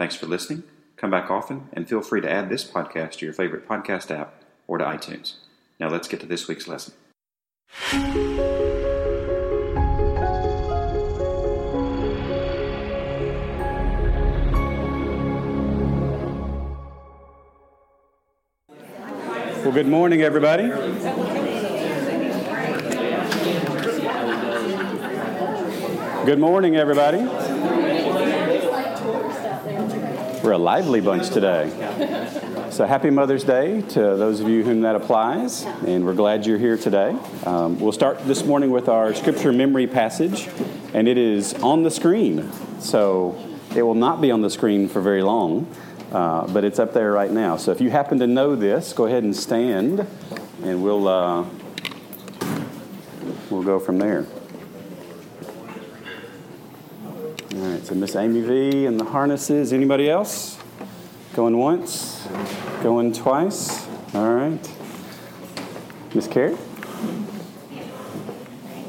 Thanks for listening. Come back often and feel free to add this podcast to your favorite podcast app or to iTunes. Now let's get to this week's lesson. Well, good morning, everybody. Good morning, everybody. We're a lively bunch today. So, happy Mother's Day to those of you whom that applies, and we're glad you're here today. Um, we'll start this morning with our scripture memory passage, and it is on the screen. So, it will not be on the screen for very long. Uh, but it's up there right now. So if you happen to know this, go ahead and stand, and we'll uh, we'll go from there. All right. So Miss Amy V and the harnesses. Anybody else? Going once? Going twice? All right. Miss Carrie.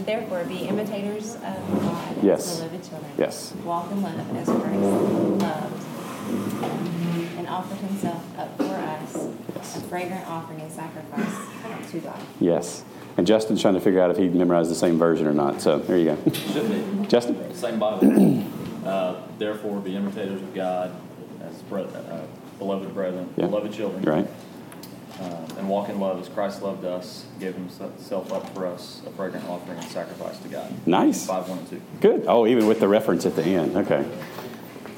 Therefore, be imitators of God Yes. as beloved children. Yes. Walk in love as Christ loved and offered himself up for us, a fragrant offering and sacrifice to God. Yes. And Justin's trying to figure out if he memorized the same version or not. So there you go. Should be. Justin. Same Bible. uh, therefore, be imitators of God as bre- uh, beloved brethren, Yeah. beloved children. Right. Uh, and walk in love as Christ loved us, gave himself up for us, a fragrant offering and sacrifice to God. Nice. 5, 1, and 2. Good. Oh, even with the reference at the end. Okay.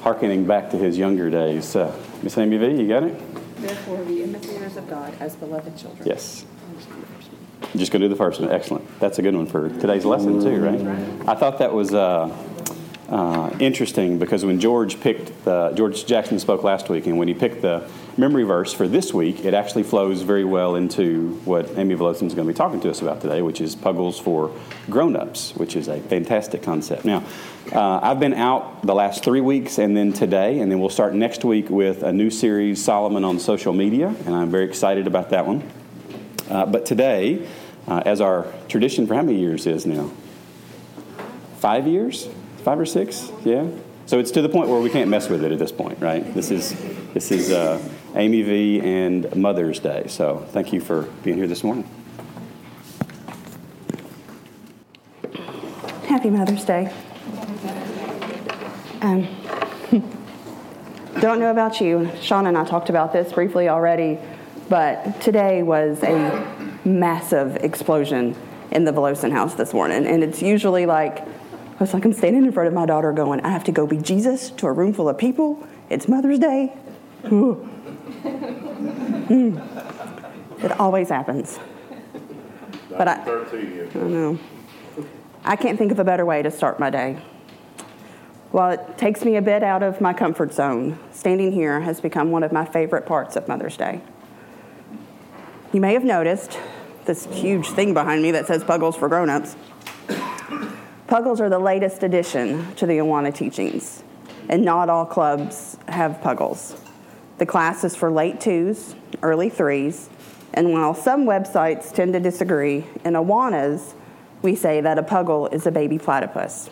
Harkening back to his younger days. Uh, Miss Amy V, you got it? Therefore, be imitators of God as beloved children. Yes. I'm just going to do the first one. Excellent. That's a good one for today's lesson, too, right? I thought that was uh, uh, interesting because when George picked, the, George Jackson spoke last week, and when he picked the memory verse for this week, it actually flows very well into what Amy Velosin is going to be talking to us about today, which is Puggles for grown-ups, which is a fantastic concept. Now, uh, I've been out the last three weeks and then today, and then we'll start next week with a new series, Solomon on Social Media, and I'm very excited about that one. Uh, but today, uh, as our tradition for how many years is now? Five years? Five or six? Yeah. So it's to the point where we can't mess with it at this point, right? This is this is uh, Amy V and Mother's Day. So thank you for being here this morning. Happy Mother's Day. Um, don't know about you. Sean and I talked about this briefly already, but today was a massive explosion in the Velosin house this morning. And it's usually like, I was like, I'm standing in front of my daughter going, I have to go be Jesus to a room full of people. It's Mother's Day. Mm. It always happens. But I, I know. I can't think of a better way to start my day. While it takes me a bit out of my comfort zone, standing here has become one of my favorite parts of Mother's Day. You may have noticed this huge thing behind me that says Puggles for Grown-Ups. Puggles are the latest addition to the Awana teachings, and not all clubs have Puggles. The class is for late twos, early threes, and while some websites tend to disagree, in Awana's, we say that a puggle is a baby platypus.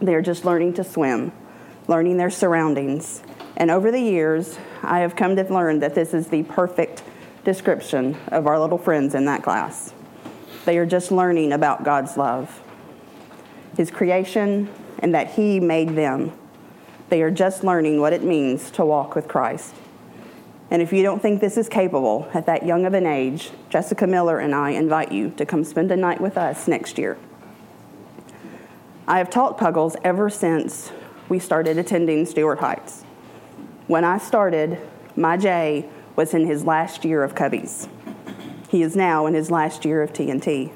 They're just learning to swim, learning their surroundings. And over the years, I have come to learn that this is the perfect description of our little friends in that class. They are just learning about God's love, His creation, and that He made them. They are just learning what it means to walk with Christ. And if you don't think this is capable at that young of an age, Jessica Miller and I invite you to come spend a night with us next year. I have taught Puggles ever since we started attending Stuart Heights. When I started, my Jay was in his last year of Cubbies. He is now in his last year of TNT.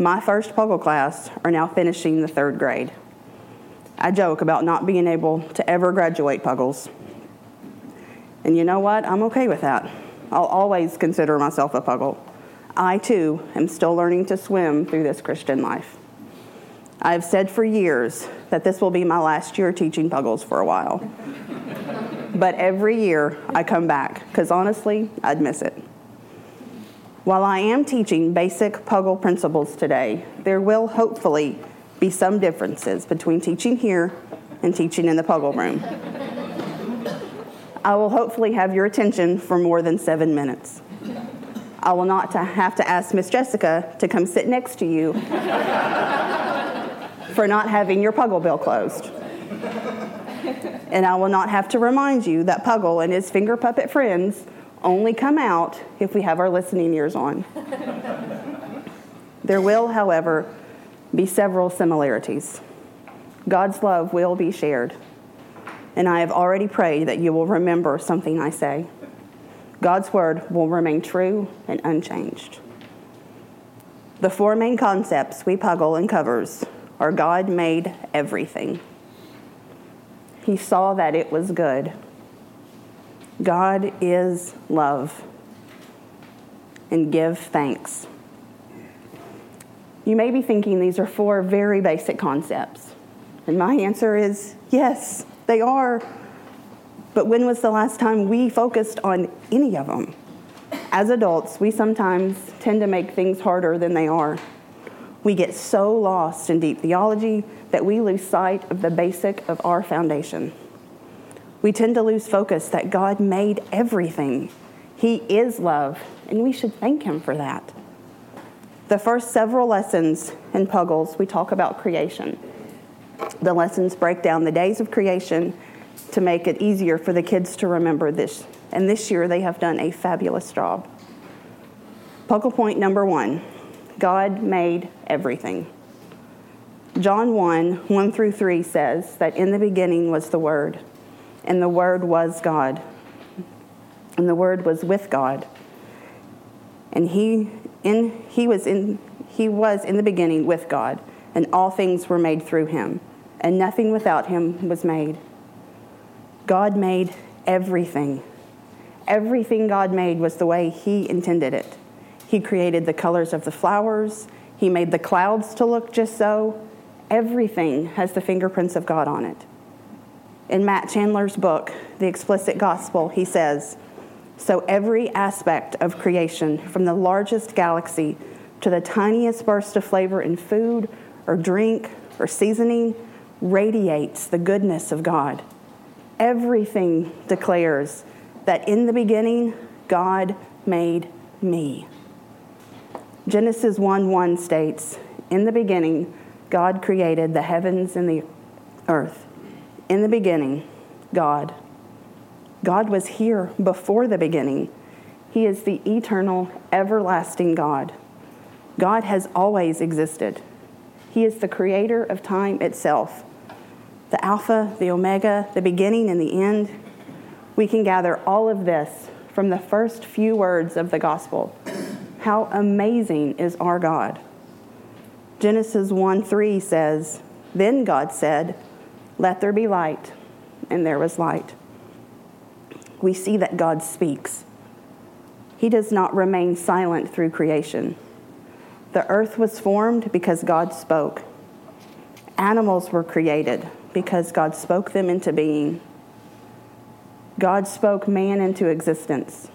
My first Puggle class are now finishing the third grade. I joke about not being able to ever graduate Puggles. And you know what? I'm okay with that. I'll always consider myself a Puggle. I too am still learning to swim through this Christian life. I have said for years that this will be my last year teaching Puggles for a while. but every year I come back because honestly, I'd miss it. While I am teaching basic Puggle principles today, there will hopefully be some differences between teaching here and teaching in the Puggle room. I will hopefully have your attention for more than seven minutes. I will not have to ask Miss Jessica to come sit next to you for not having your Puggle bill closed. And I will not have to remind you that Puggle and his finger puppet friends only come out if we have our listening ears on. there will, however, be several similarities. God's love will be shared and I have already prayed that you will remember something I say. God's word will remain true and unchanged. The four main concepts we puggle and covers are God made everything. He saw that it was good. God is love. And give thanks. You may be thinking these are four very basic concepts. And my answer is yes. They are. But when was the last time we focused on any of them? As adults, we sometimes tend to make things harder than they are. We get so lost in deep theology that we lose sight of the basic of our foundation. We tend to lose focus that God made everything. He is love, and we should thank Him for that. The first several lessons in Puggles, we talk about creation. The lessons break down the days of creation to make it easier for the kids to remember this. And this year they have done a fabulous job. Focal point number one God made everything. John 1 1 through 3 says that in the beginning was the Word, and the Word was God, and the Word was with God. And he, in, he, was in, he was in the beginning with God, and all things were made through him and nothing without him was made. God made everything. Everything God made was the way he intended it. He created the colors of the flowers, he made the clouds to look just so. Everything has the fingerprints of God on it. In Matt Chandler's book, The Explicit Gospel, he says, So every aspect of creation, from the largest galaxy to the tiniest burst of flavor in food or drink or seasoning, radiates the goodness of God. Everything declares that in the beginning, God made me. Genesis 1 1 states, In the beginning, God created the heavens and the earth. In the beginning, God. God was here before the beginning. He is the eternal, everlasting God. God has always existed. He is the creator of time itself the Alpha, the Omega, the beginning and the end. We can gather all of this from the first few words of the gospel. How amazing is our God! Genesis 1 3 says, Then God said, Let there be light, and there was light. We see that God speaks. He does not remain silent through creation. The earth was formed because God spoke. Animals were created because God spoke them into being. God spoke man into existence.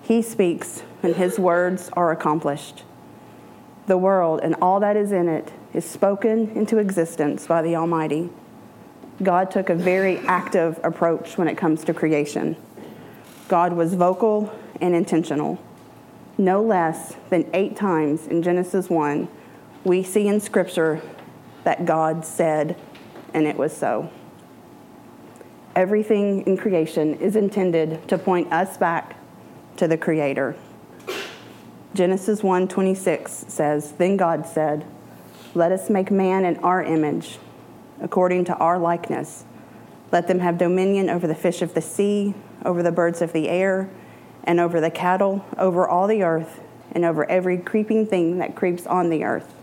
He speaks, and his words are accomplished. The world and all that is in it is spoken into existence by the Almighty. God took a very active approach when it comes to creation. God was vocal and intentional. No less than eight times in Genesis 1, we see in Scripture that God said, and it was so. Everything in creation is intended to point us back to the creator. Genesis 1:26 says, "Then God said, let us make man in our image, according to our likeness. Let them have dominion over the fish of the sea, over the birds of the air, and over the cattle, over all the earth, and over every creeping thing that creeps on the earth."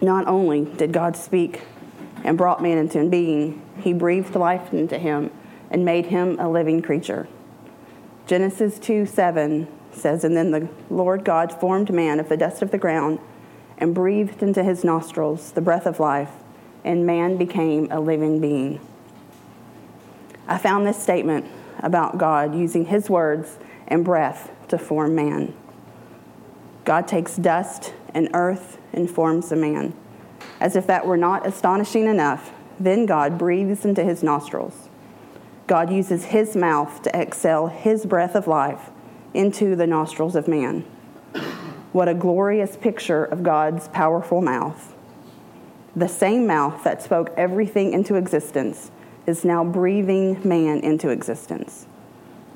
Not only did God speak and brought man into being, he breathed life into him and made him a living creature. Genesis 2 7 says, And then the Lord God formed man of the dust of the ground and breathed into his nostrils the breath of life, and man became a living being. I found this statement about God using his words and breath to form man. God takes dust and earth and forms a man. As if that were not astonishing enough, then God breathes into his nostrils. God uses his mouth to exhale his breath of life into the nostrils of man. What a glorious picture of God's powerful mouth. The same mouth that spoke everything into existence is now breathing man into existence.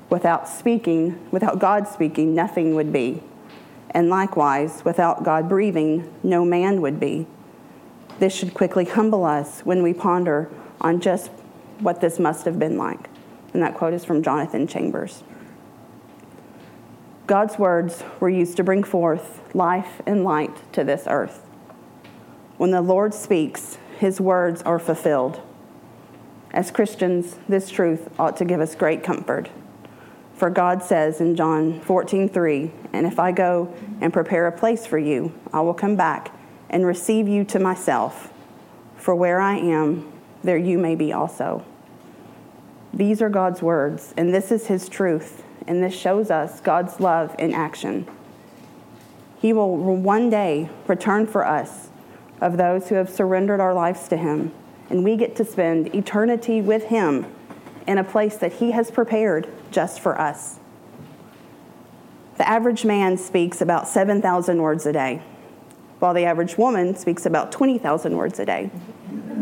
Without speaking, without God speaking, nothing would be. And likewise, without God breathing, no man would be. This should quickly humble us when we ponder on just what this must have been like. And that quote is from Jonathan Chambers. God's words were used to bring forth life and light to this earth. When the Lord speaks, his words are fulfilled. As Christians, this truth ought to give us great comfort. For God says in John 14, 3, And if I go and prepare a place for you, I will come back and receive you to myself. For where I am, there you may be also. These are God's words, and this is His truth, and this shows us God's love in action. He will one day return for us of those who have surrendered our lives to Him, and we get to spend eternity with Him in a place that He has prepared just for us. The average man speaks about 7,000 words a day, while the average woman speaks about 20,000 words a day.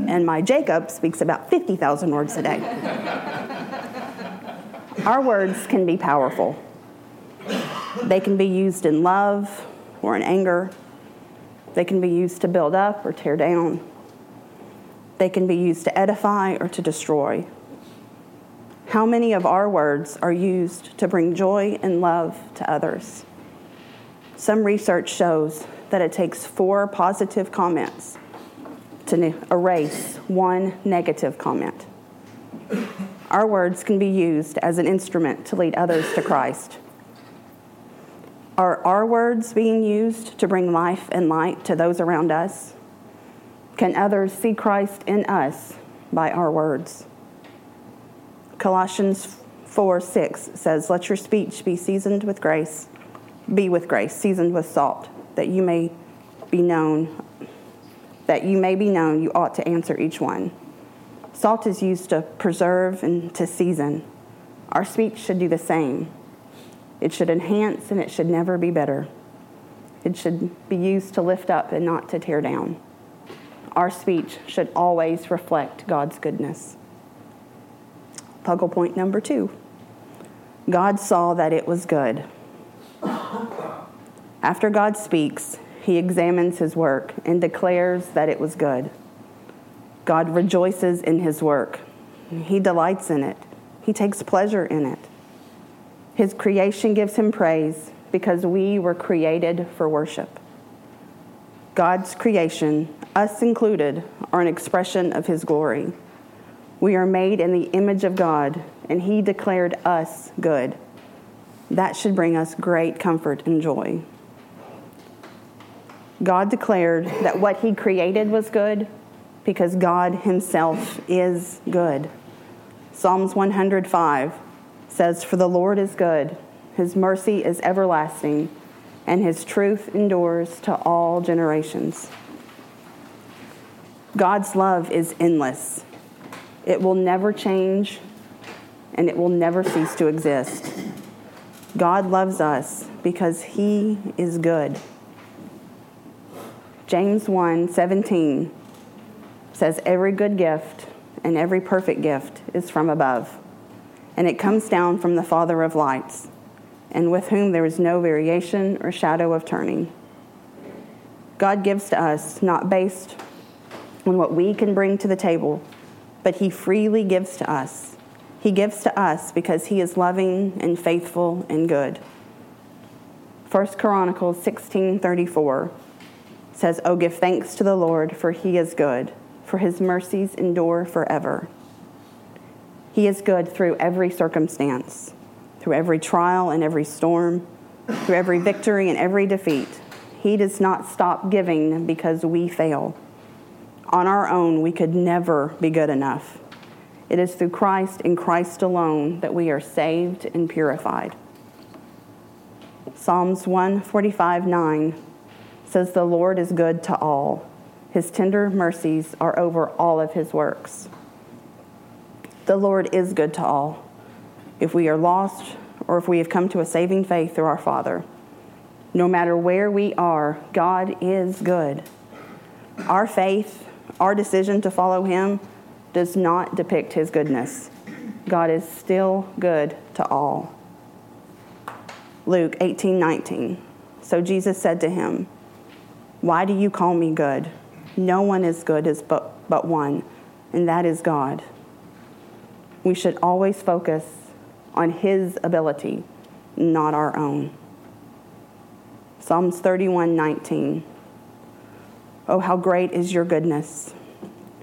And my Jacob speaks about 50,000 words a day. Our words can be powerful. They can be used in love or in anger. They can be used to build up or tear down. They can be used to edify or to destroy. How many of our words are used to bring joy and love to others? Some research shows that it takes four positive comments to erase one negative comment. Our words can be used as an instrument to lead others to Christ. Are our words being used to bring life and light to those around us? Can others see Christ in us by our words? Colossians 4 6 says, Let your speech be seasoned with grace, be with grace, seasoned with salt, that you may be known, that you may be known, you ought to answer each one. Salt is used to preserve and to season. Our speech should do the same. It should enhance and it should never be better. It should be used to lift up and not to tear down. Our speech should always reflect God's goodness. Puggle point number two God saw that it was good. After God speaks, he examines his work and declares that it was good. God rejoices in his work, he delights in it, he takes pleasure in it. His creation gives him praise because we were created for worship. God's creation, us included, are an expression of his glory. We are made in the image of God, and He declared us good. That should bring us great comfort and joy. God declared that what He created was good because God Himself is good. Psalms 105 says, For the Lord is good, His mercy is everlasting, and His truth endures to all generations. God's love is endless. It will never change and it will never cease to exist. God loves us because he is good. James 1 17 says, Every good gift and every perfect gift is from above, and it comes down from the Father of lights, and with whom there is no variation or shadow of turning. God gives to us not based on what we can bring to the table but he freely gives to us. He gives to us because he is loving and faithful and good. 1 Chronicles 16:34 says, "Oh give thanks to the Lord for he is good, for his mercies endure forever. He is good through every circumstance, through every trial and every storm, through every victory and every defeat. He does not stop giving because we fail. On our own, we could never be good enough. It is through Christ and Christ alone that we are saved and purified. Psalms 145 9 says, The Lord is good to all. His tender mercies are over all of his works. The Lord is good to all. If we are lost or if we have come to a saving faith through our Father, no matter where we are, God is good. Our faith, our decision to follow him, does not depict his goodness. God is still good to all. Luke 18 19. So Jesus said to him, Why do you call me good? No one is good but, but one, and that is God. We should always focus on his ability, not our own. Psalms 31 19. Oh, how great is your goodness,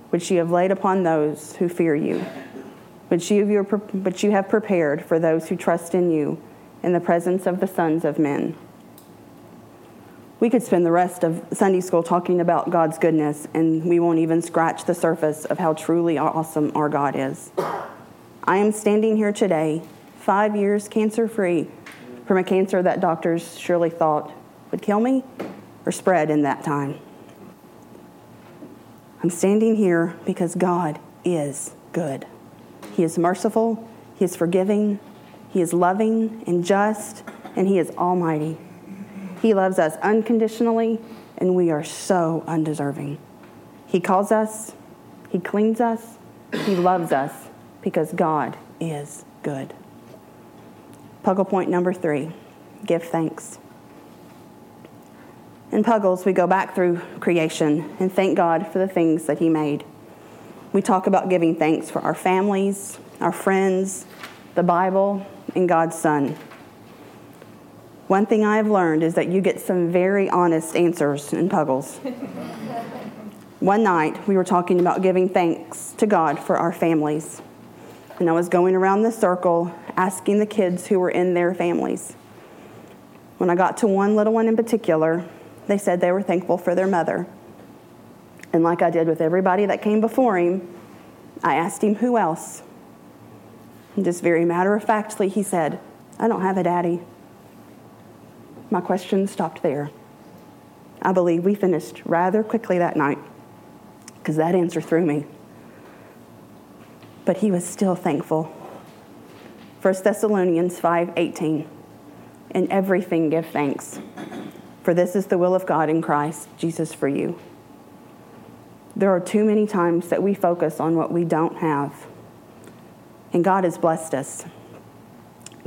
which you have laid upon those who fear you, which you, which you have prepared for those who trust in you in the presence of the sons of men. We could spend the rest of Sunday school talking about God's goodness, and we won't even scratch the surface of how truly awesome our God is. I am standing here today, five years cancer free, from a cancer that doctors surely thought would kill me or spread in that time. I'm standing here because God is good. He is merciful, He is forgiving, He is loving and just, and He is almighty. He loves us unconditionally, and we are so undeserving. He calls us, He cleans us, He loves us because God is good. Puggle point number three give thanks. In Puggles, we go back through creation and thank God for the things that He made. We talk about giving thanks for our families, our friends, the Bible, and God's Son. One thing I have learned is that you get some very honest answers in Puggles. One night, we were talking about giving thanks to God for our families. And I was going around the circle asking the kids who were in their families. When I got to one little one in particular, they said they were thankful for their mother. And like I did with everybody that came before him, I asked him who else. And just very matter of factly, he said, I don't have a daddy. My question stopped there. I believe we finished rather quickly that night because that answer threw me. But he was still thankful. 1 Thessalonians 5:18 In everything give thanks for this is the will of God in Christ Jesus for you. There are too many times that we focus on what we don't have. And God has blessed us.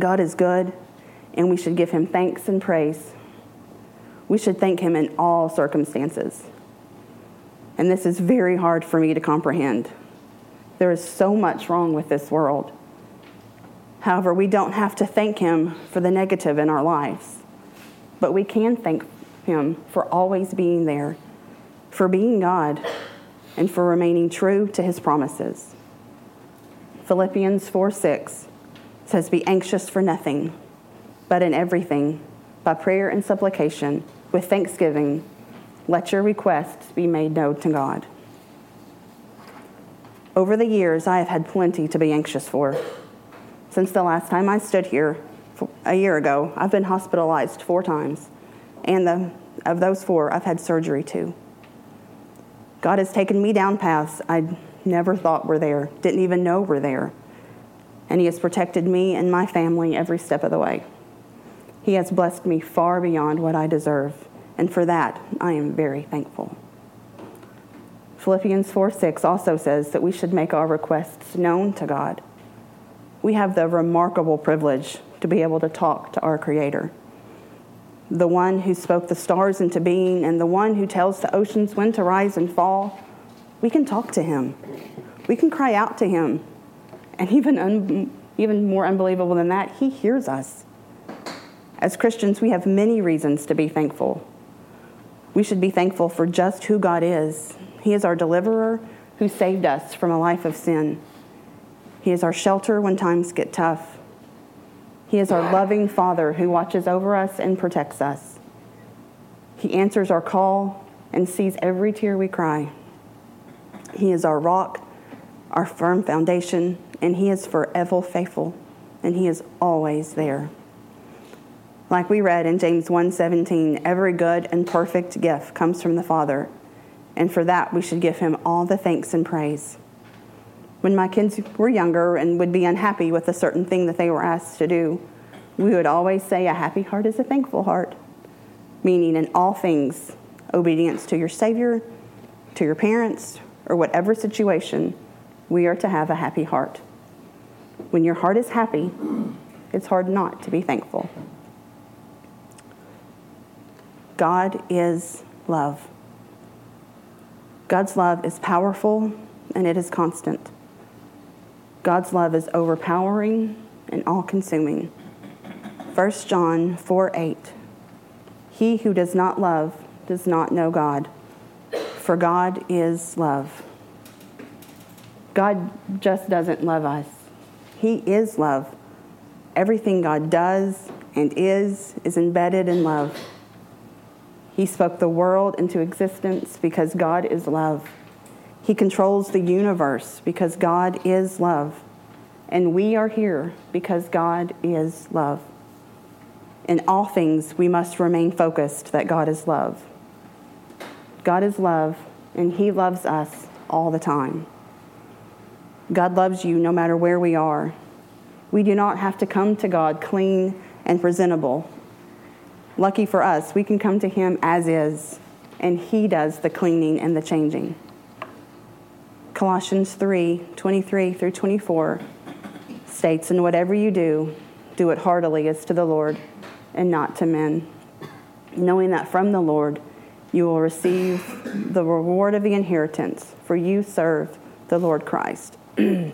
God is good, and we should give him thanks and praise. We should thank him in all circumstances. And this is very hard for me to comprehend. There is so much wrong with this world. However, we don't have to thank him for the negative in our lives. But we can thank Him for always being there, for being God, and for remaining true to His promises. Philippians 4 6 says, Be anxious for nothing, but in everything, by prayer and supplication, with thanksgiving, let your requests be made known to God. Over the years, I have had plenty to be anxious for. Since the last time I stood here, a year ago, I've been hospitalized four times, and the, of those four, I've had surgery too. God has taken me down paths I never thought were there, didn't even know were there, and He has protected me and my family every step of the way. He has blessed me far beyond what I deserve, and for that, I am very thankful. Philippians 4 6 also says that we should make our requests known to God. We have the remarkable privilege to be able to talk to our Creator. The one who spoke the stars into being and the one who tells the oceans when to rise and fall, we can talk to Him. We can cry out to Him. And even, un- even more unbelievable than that, He hears us. As Christians, we have many reasons to be thankful. We should be thankful for just who God is. He is our deliverer who saved us from a life of sin. He is our shelter when times get tough. He is our loving Father who watches over us and protects us. He answers our call and sees every tear we cry. He is our rock, our firm foundation, and He is forever faithful, and He is always there. Like we read in James 1:17, every good and perfect gift comes from the Father, and for that we should give him all the thanks and praise. When my kids were younger and would be unhappy with a certain thing that they were asked to do, we would always say a happy heart is a thankful heart, meaning in all things, obedience to your Savior, to your parents, or whatever situation, we are to have a happy heart. When your heart is happy, it's hard not to be thankful. God is love. God's love is powerful and it is constant. God's love is overpowering and all consuming. 1 John 4 8. He who does not love does not know God, for God is love. God just doesn't love us, He is love. Everything God does and is is embedded in love. He spoke the world into existence because God is love. He controls the universe because God is love. And we are here because God is love. In all things, we must remain focused that God is love. God is love, and He loves us all the time. God loves you no matter where we are. We do not have to come to God clean and presentable Lucky for us, we can come to Him as is, and He does the cleaning and the changing. Colossians 3 23 through 24 states, And whatever you do, do it heartily as to the Lord and not to men, knowing that from the Lord you will receive the reward of the inheritance, for you serve the Lord Christ. when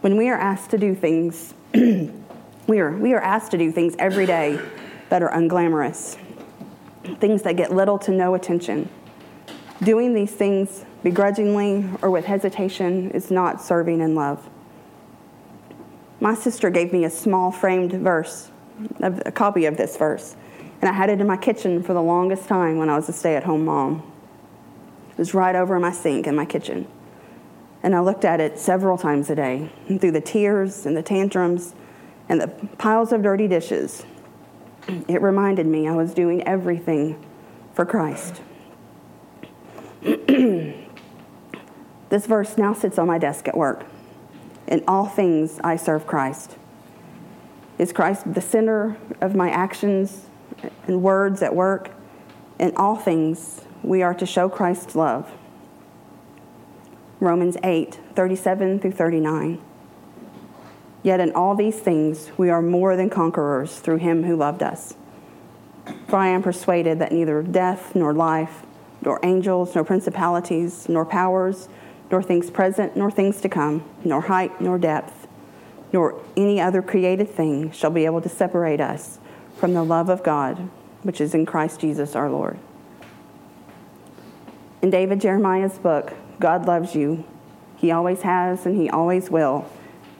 we are asked to do things, We are, we are asked to do things every day that are unglamorous, things that get little to no attention. Doing these things begrudgingly or with hesitation is not serving in love. My sister gave me a small framed verse, a copy of this verse, and I had it in my kitchen for the longest time when I was a stay at home mom. It was right over my sink in my kitchen. And I looked at it several times a day, and through the tears and the tantrums and the piles of dirty dishes, it reminded me I was doing everything for Christ. this verse now sits on my desk at work. In all things, I serve Christ. Is Christ the center of my actions and words at work? In all things, we are to show Christ's love. Romans 8, 37 through 39. Yet in all these things we are more than conquerors through him who loved us. For I am persuaded that neither death nor life, nor angels, nor principalities, nor powers, nor things present, nor things to come, nor height, nor depth, nor any other created thing shall be able to separate us from the love of God, which is in Christ Jesus our Lord. In David Jeremiah's book, God loves you. He always has and he always will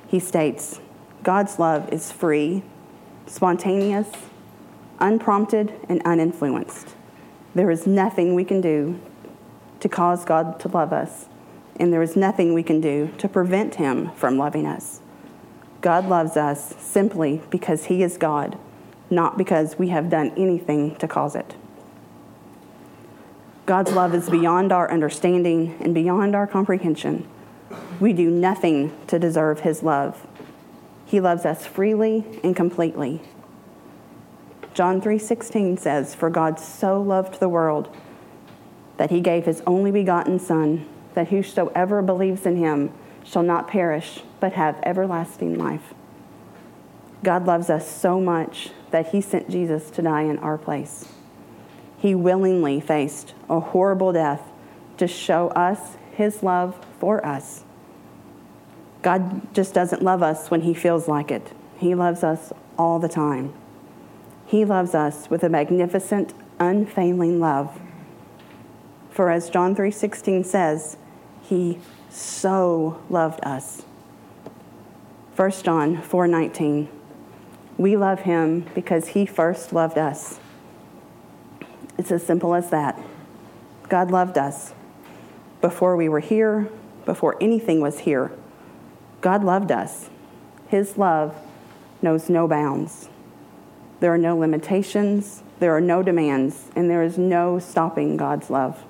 he states God's love is free, spontaneous, unprompted, and uninfluenced. There is nothing we can do to cause God to love us, and there is nothing we can do to prevent Him from loving us. God loves us simply because He is God, not because we have done anything to cause it. God's love is beyond our understanding and beyond our comprehension. We do nothing to deserve his love. He loves us freely and completely. John 3:16 says, "For God so loved the world that he gave his only begotten son, that whosoever believes in him shall not perish, but have everlasting life." God loves us so much that he sent Jesus to die in our place. He willingly faced a horrible death to show us his love for us. God just doesn't love us when He feels like it. He loves us all the time. He loves us with a magnificent, unfailing love. For as John 3:16 says, he so loved us. 1 John 4:19 We love him because he first loved us. It's as simple as that. God loved us before we were here, before anything was here. God loved us. His love knows no bounds. There are no limitations, there are no demands, and there is no stopping God's love.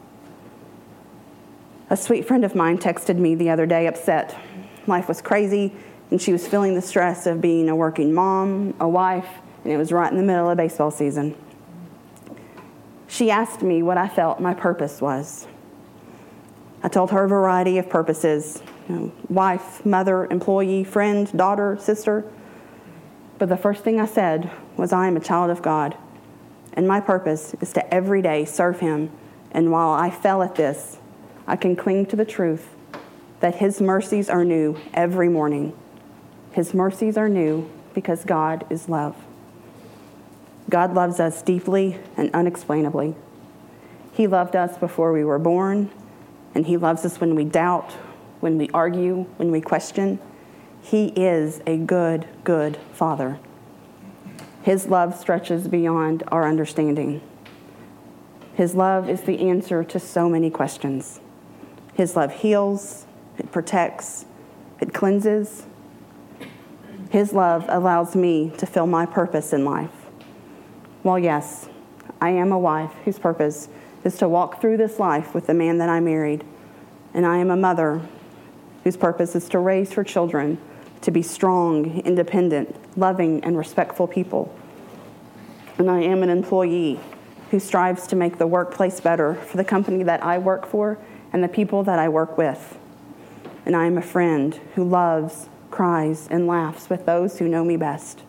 A sweet friend of mine texted me the other day upset. Life was crazy, and she was feeling the stress of being a working mom, a wife, and it was right in the middle of baseball season. She asked me what I felt my purpose was. I told her a variety of purposes you know, wife, mother, employee, friend, daughter, sister. But the first thing I said was, I am a child of God, and my purpose is to every day serve Him. And while I fell at this, I can cling to the truth that His mercies are new every morning. His mercies are new because God is love. God loves us deeply and unexplainably. He loved us before we were born, and He loves us when we doubt, when we argue, when we question. He is a good, good Father. His love stretches beyond our understanding. His love is the answer to so many questions. His love heals, it protects, it cleanses. His love allows me to fill my purpose in life. Well, yes, I am a wife whose purpose is to walk through this life with the man that I married. And I am a mother whose purpose is to raise her children to be strong, independent, loving, and respectful people. And I am an employee who strives to make the workplace better for the company that I work for and the people that I work with. And I am a friend who loves, cries, and laughs with those who know me best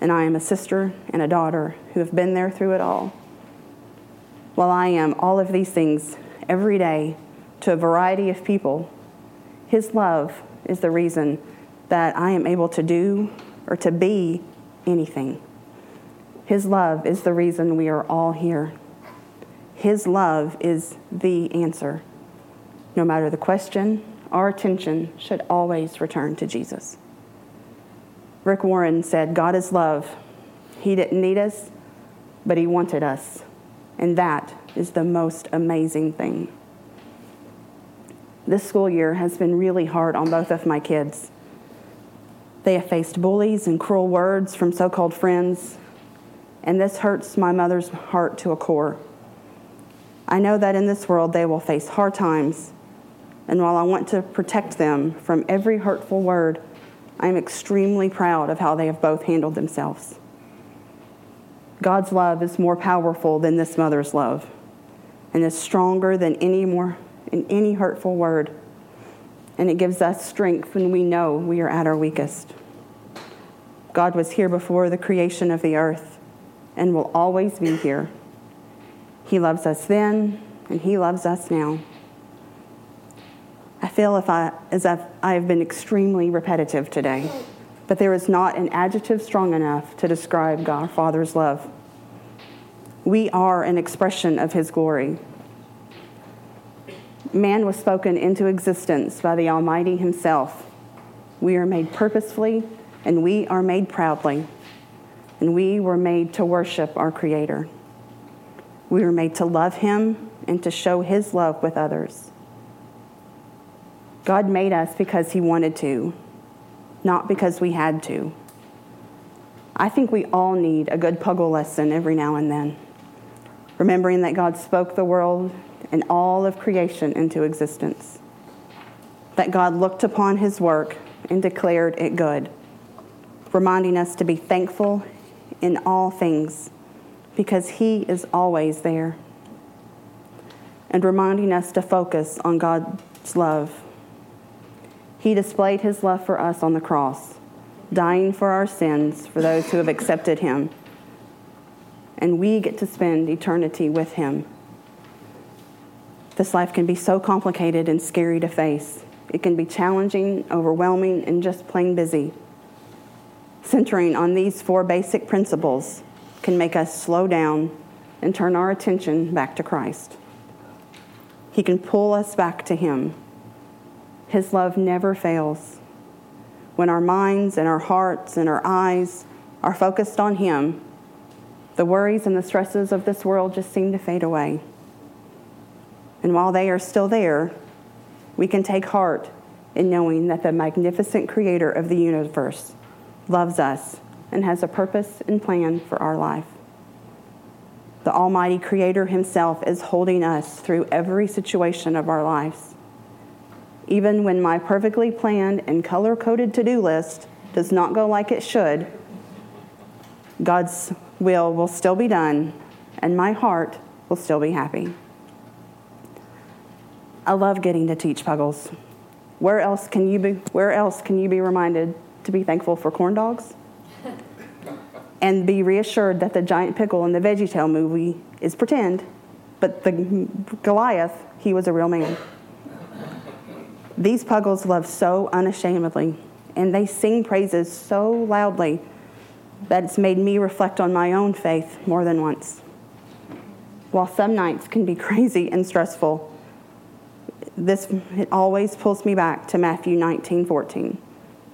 and I am a sister and a daughter who have been there through it all. While I am all of these things every day to a variety of people, His love is the reason that I am able to do or to be anything. His love is the reason we are all here. His love is the answer. No matter the question, our attention should always return to Jesus. Rick Warren said, God is love. He didn't need us, but He wanted us. And that is the most amazing thing. This school year has been really hard on both of my kids. They have faced bullies and cruel words from so called friends, and this hurts my mother's heart to a core. I know that in this world they will face hard times, and while I want to protect them from every hurtful word, I am extremely proud of how they have both handled themselves. God's love is more powerful than this mother's love and is stronger than any more in any hurtful word. And it gives us strength when we know we are at our weakest. God was here before the creation of the earth and will always be here. He loves us then and he loves us now. I feel if I, as I've, I have been extremely repetitive today, but there is not an adjective strong enough to describe God Father's love. We are an expression of His glory. Man was spoken into existence by the Almighty Himself. We are made purposefully and we are made proudly. And we were made to worship our Creator. We were made to love Him and to show His love with others. God made us because He wanted to, not because we had to. I think we all need a good puggle lesson every now and then, remembering that God spoke the world and all of creation into existence, that God looked upon His work and declared it good, reminding us to be thankful in all things because He is always there, and reminding us to focus on God's love he displayed his love for us on the cross, dying for our sins for those who have accepted him. And we get to spend eternity with him. This life can be so complicated and scary to face. It can be challenging, overwhelming, and just plain busy. Centering on these four basic principles can make us slow down and turn our attention back to Christ. He can pull us back to Him. His love never fails. When our minds and our hearts and our eyes are focused on Him, the worries and the stresses of this world just seem to fade away. And while they are still there, we can take heart in knowing that the magnificent creator of the universe loves us and has a purpose and plan for our life. The Almighty Creator Himself is holding us through every situation of our lives. Even when my perfectly planned and color coded to do list does not go like it should, God's will will still be done and my heart will still be happy. I love getting to teach puggles. Where else can you be where else can you be reminded to be thankful for corn dogs? and be reassured that the giant pickle in the VeggieTale movie is pretend, but the Goliath, he was a real man. These puggles love so unashamedly, and they sing praises so loudly that it's made me reflect on my own faith more than once. While some nights can be crazy and stressful, this it always pulls me back to Matthew 19, 14.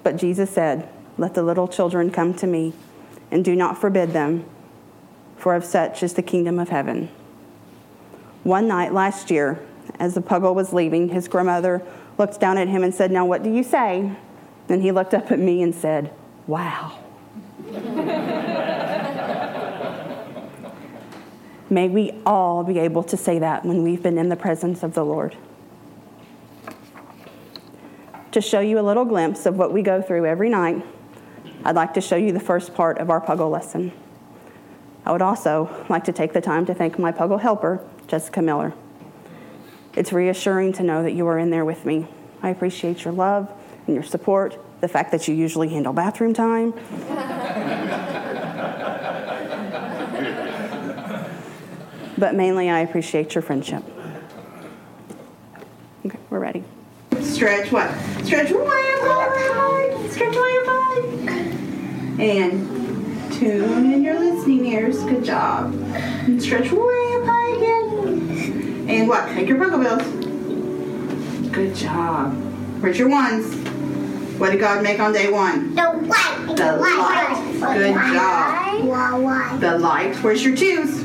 But Jesus said, Let the little children come to me and do not forbid them, for of such is the kingdom of heaven. One night last year, as the puggle was leaving, his grandmother looked down at him and said, Now, what do you say? And he looked up at me and said, Wow. May we all be able to say that when we've been in the presence of the Lord. To show you a little glimpse of what we go through every night, I'd like to show you the first part of our Puggle lesson. I would also like to take the time to thank my Puggle helper, Jessica Miller. It's reassuring to know that you are in there with me. I appreciate your love and your support, the fact that you usually handle bathroom time. but mainly, I appreciate your friendship. Okay, we're ready. Stretch what? Stretch way up high. Stretch way high. And tune in your listening ears. Good job. And stretch way up high again. And what? Make your puggle bills. Good job. Where's your ones? What did God make on day one? The light. The light. Good job. The light. Where's your twos?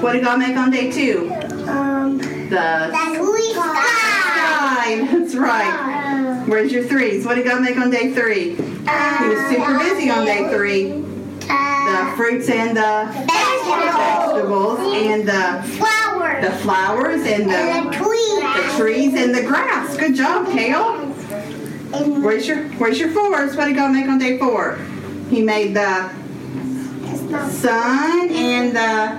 What did God make on day two? Um, The the sky. sky. That's right. Where's your threes? What did God make on day three? He was super busy on day three. The Uh, fruits and the vegetables. vegetables and the Flowers. the flowers and And the the, trees. the trees and the grass. Good job, Kale. Where's your Where's your fours? What did God make on day four? He made the sun and the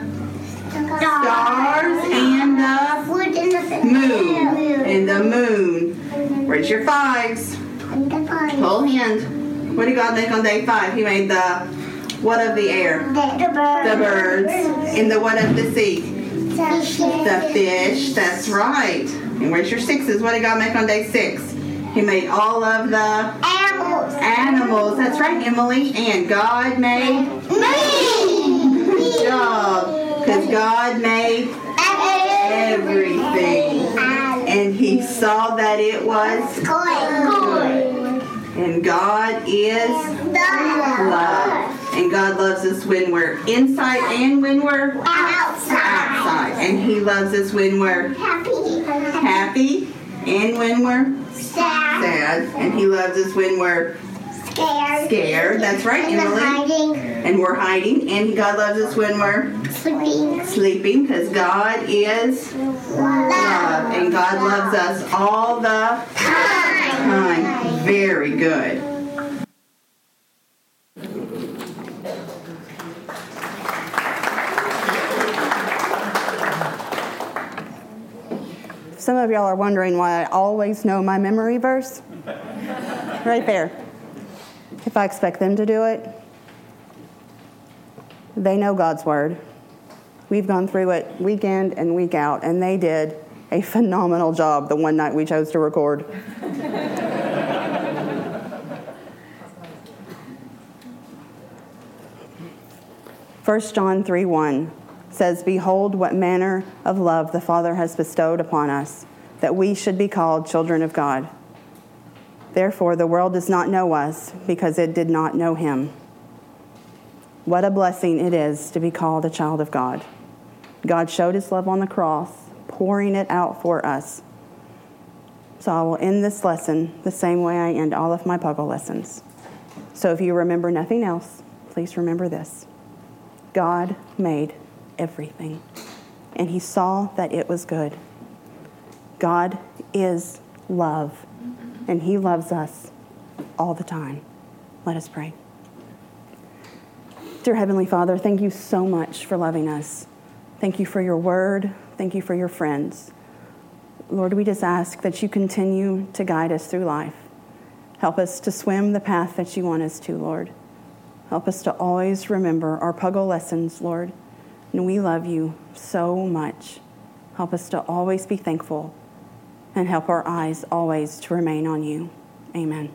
stars and the the moon and the moon. Where's your fives? And the fire. Full hand. What did God make on day five? He made the what of the air? The, the birds. The birds. And the what of the sea? The fish. The fish. That's right. And where's your sixes? What did God make on day six? He made all of the Animals. animals. That's right, Emily. And God made. Me. Good job. Because God made everything. And He saw that it was Good. And God is love. And God loves us when we're inside and when we're Outside. outside. And He loves us when we're Happy. happy and when we're Sad. sad. And He loves us when we're Scared. scared. That's right, And Emily. hiding. And we're hiding. And God loves us when we're Sleeping. sleeping because God is love. And God loves us all the time. Very good. Some of y'all are wondering why I always know my memory verse. Right there. If I expect them to do it, they know God's word. We've gone through it week in and week out, and they did a phenomenal job the one night we chose to record. 1 John 3 1 says, Behold, what manner of love the Father has bestowed upon us, that we should be called children of God. Therefore, the world does not know us because it did not know him. What a blessing it is to be called a child of God. God showed his love on the cross, pouring it out for us. So I will end this lesson the same way I end all of my Puggle lessons. So if you remember nothing else, please remember this God made everything, and he saw that it was good. God is love, and he loves us all the time. Let us pray. Dear Heavenly Father, thank you so much for loving us. Thank you for your word. Thank you for your friends. Lord, we just ask that you continue to guide us through life. Help us to swim the path that you want us to, Lord. Help us to always remember our Puggle lessons, Lord. And we love you so much. Help us to always be thankful and help our eyes always to remain on you. Amen.